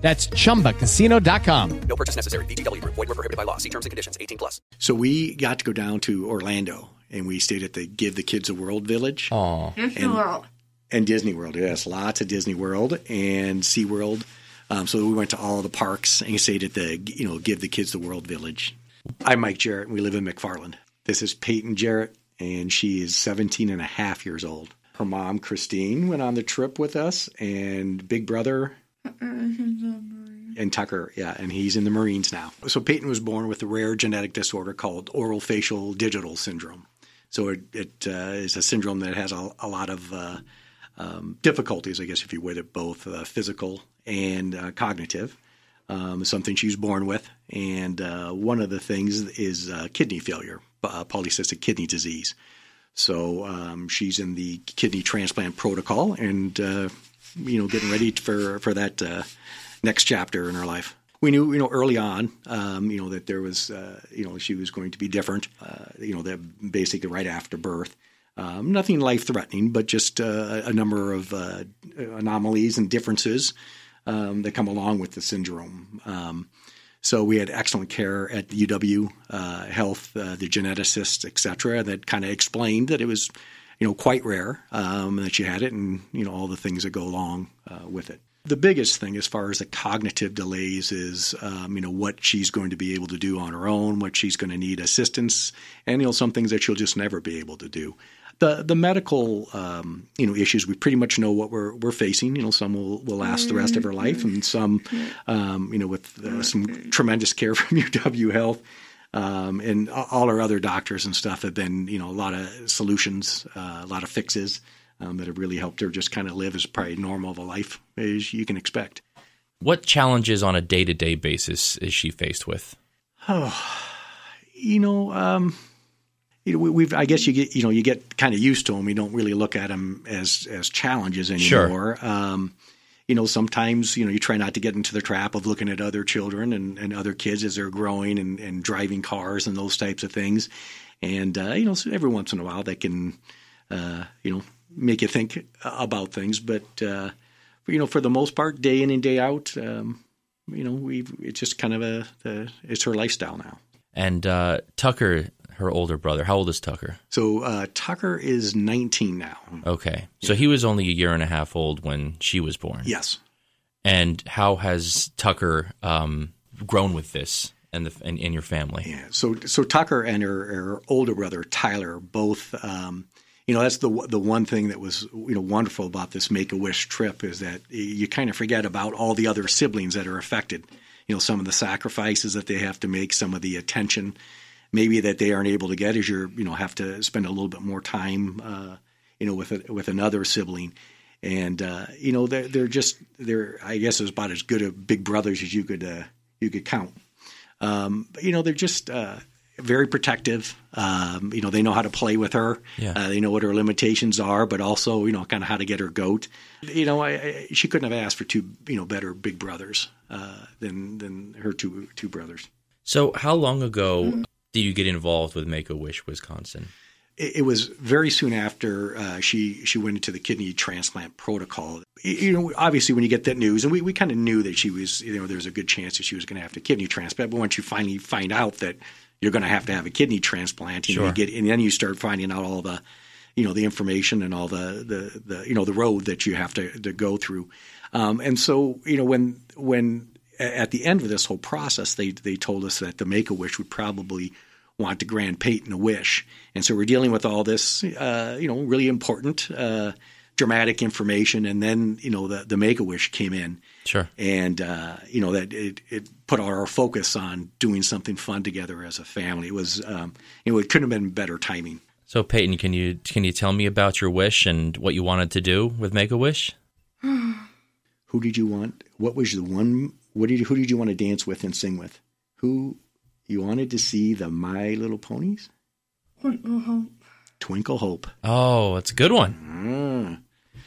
That's chumbacasino.com. No purchase necessary. VGW Group. Void were prohibited by law. See terms and conditions. 18 plus. So we got to go down to Orlando and we stayed at the Give the Kids a World Village Oh, and, and Disney World. Yes, lots of Disney World and SeaWorld. Um, so we went to all the parks and stayed at the you know Give the Kids the World Village. I'm Mike Jarrett and we live in McFarland. This is Payton Jarrett and she is 17 and a half years old. Her mom, Christine, went on the trip with us and big brother and Tucker, yeah, and he's in the Marines now. So Payton was born with a rare genetic disorder called oral facial digital syndrome. So it, it uh, is a syndrome that has a, a lot of uh, um, difficulties, I guess, if you would, it, both uh, physical and uh, cognitive. Um, something she was born with, and uh, one of the things is uh, kidney failure, polycystic kidney disease. So um, she's in the kidney transplant protocol, and you know, getting ready for for that uh, next chapter in her life. We knew, you know, early on, um, you know, that there was, uh, you know, she was going to be different. Uh, you know, that basically right after birth. Um, nothing life threatening, but just uh, a number of uh, anomalies and differences um, that come along with the syndrome. Um, so we had excellent care at UW uh, Health, uh, the geneticists, et cetera, that kind of explained that it was, you know, quite rare um, that she had it, and you know all the things that go along uh, with it. The biggest thing, as far as the cognitive delays, is um, you know what she's going to be able to do on her own, what she's going to need assistance, and you know some things that she'll just never be able to do. The the medical um, you know issues we pretty much know what we're we're facing. You know some will, will last the rest of her life, and some um, you know with uh, some tremendous care from UW Health. Um, and all our other doctors and stuff have been, you know, a lot of solutions, uh, a lot of fixes um, that have really helped her just kind of live as probably normal of a life as you can expect. what challenges on a day to day basis is she faced with? You know, um, you know, we, we've I guess you get you know you get kind of used to them. You don't really look at them as as challenges Sure. anymore. Um, you know, sometimes you know you try not to get into the trap of looking at other children and, and other kids as they're growing and, and driving cars and those types of things. And uh, you know, so every once in a while that can uh, you know make you think about things. But uh, you know, for the most part, day in and day out, um, you know, we it's just kind of a, a it's her lifestyle now. And uh, Tucker, her older brother, how old is Tucker? So uh, Tucker is 19 now. Okay. So he was only a year and a half old when she was born. Yes. And how has Tucker um, grown with this and the and in your family? Yeah. So so Tucker and her, her older brother Tyler both. Um, you know that's the the one thing that was you know wonderful about this Make a Wish trip is that you kind of forget about all the other siblings that are affected. You know some of the sacrifices that they have to make, some of the attention maybe that they aren't able to get as you're you know have to spend a little bit more time uh, you know with a, with another sibling. And uh, you know they're they're just they're I guess it's about as good of big brothers as you could uh, you could count. Um, but, you know, they're just uh, very protective. Um, you know, they know how to play with her. Yeah. Uh, they know what her limitations are, but also, you know, kind of how to get her goat. You know, I, I, she couldn't have asked for two, you know, better big brothers uh, than than her two two brothers. So how long ago did you get involved with Make a Wish Wisconsin? it, it was very soon after uh, she she went into the kidney transplant protocol. You- know, obviously, when you get that news, and we, we kind of knew that she was, you know, there's a good chance that she was going to have to kidney transplant. But once you finally find out that you're going to have to have a kidney transplant, you know, you get, and then you start finding out all the, you know, the information and all the the, the you know the road that you have to to go through. Um, and so, you know, when when at the end of this whole process, they they told us that the Make a Wish would probably want to grant Payton a wish, and so we're dealing with all this, uh, you know, really important, uh, dramatic information, and then you know the the Make a Wish came in, Sure. and uh, you know that it, it put our focus on doing something fun together as a family. It was, um, you know, it couldn't have been better timing. So Payton, can you can you tell me about your wish and what you wanted to do with Make a Wish? Who did you want? What was the one? What did you, who did you want to dance with and sing with? Who You wanted to see the My Little Ponies? Twinkle Hope. Twinkle Hope. Oh, it's a good one. Ah.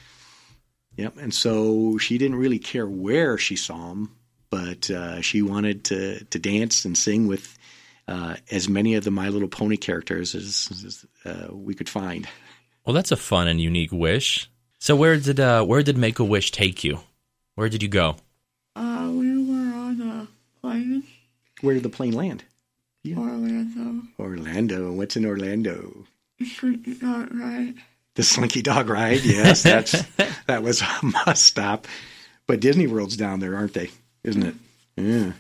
Yep. And so she didn't really care where she saw them, but uh, she wanted to, to dance and sing with uh, as many of the My Little Pony characters as, as uh, we could find. Well, that's a fun and unique wish. So where did uh, where did Make a Wish take you? Where did you go? Uh, we were on a plane. Where did the plane land? Orlando. Orlando. What's in Orlando? Slinky Dog Ride. The Slinky Dog Ride. Yes, that's that was a must stop. But Disney World's down there, aren't they? Isn't it? Yeah.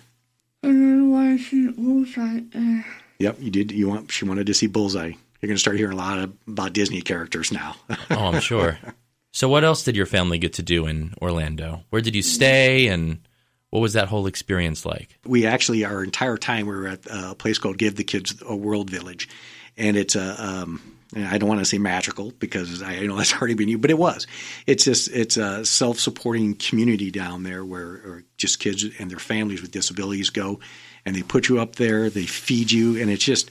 And then when she was right there. Yep. You did. You want? She wanted to see Bullseye. You're going to start hearing a lot of, about Disney characters now. Oh, I'm sure. so what else did your family get to do in Orlando? Where did you stay and what was that whole experience like? we actually our entire time we were at a place called Give the Kids a World Village, and it's a um, I don't want to say magical because I know that's already been used, but it was. It's just it's a self-supporting community down there where just kids and their families with disabilities go, and they put you up there, they feed you, and it's just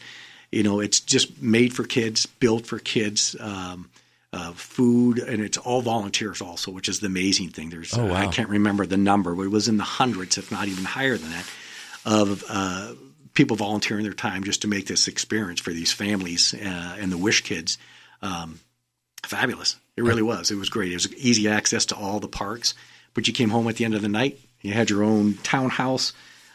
you know it's just made for kids, built for kids. Um, uh, food, and it's all volunteers also, which is the amazing thing. There's Oh, wow. I can't remember the number, but it was in the hundreds, if not even higher than that, of uh, people volunteering their time just to make this experience for these families uh, and the Wish kids um, fabulous. It really was. It was great. It was easy access to all the parks, but you came home at the end of the night. You had your own townhouse,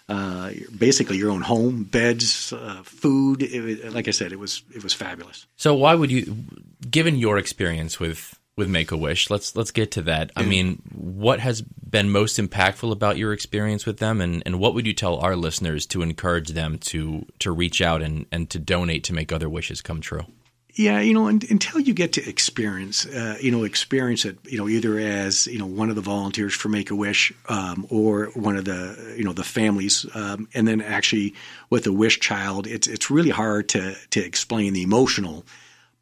uh, basically your own home, beds, uh, food. It, like I said, it was it was fabulous. So why would you given your experience with with Make a Wish, let's let's get to that. I mean, what has been most impactful about your experience with them and, and what would you tell our listeners to encourage them to to reach out and, and to donate to make other wishes come true? Yeah, you know, un until you get to experience, uh, you know, experience it, you know, either as you know one of the volunteers for Make a Wish, um, or one of the you know the families, um, and then actually with a Wish child, it's it's really hard to to explain the emotional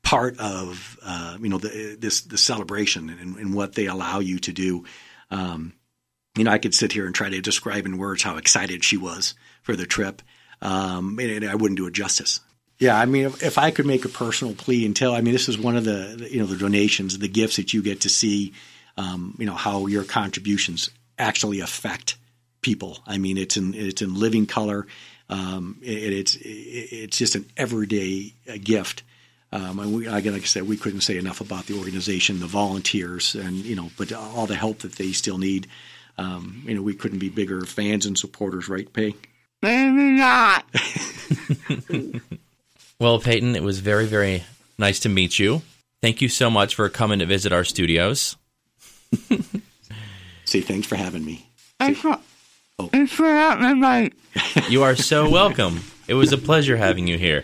part of uh, you know the, this the celebration and, and what they allow you to do. Um, you know, I could sit here and try to describe in words how excited she was for the trip, um, and, and I wouldn't do it justice. Yeah, I mean, if, if I could make a personal plea and tell, I mean, this is one of the, you know the donations, the gifts that you get to see, um, you know, how your contributions actually affect people. I mean, it's in it's in living color. Um, it, it's it, it's just an everyday uh, gift. Um, and we, again, like I said, we couldn't say enough about the organization, the volunteers, and you know, but all the help that they still need. Um, you know, we couldn't be bigger fans and supporters, right, Pay? Maybe not. Well, Payton, it was very, very nice to meet you. Thank you so much for coming to visit our studios. See, thanks for having me. Thanks for, oh. thanks for having me. You are so welcome. It was a pleasure having you here.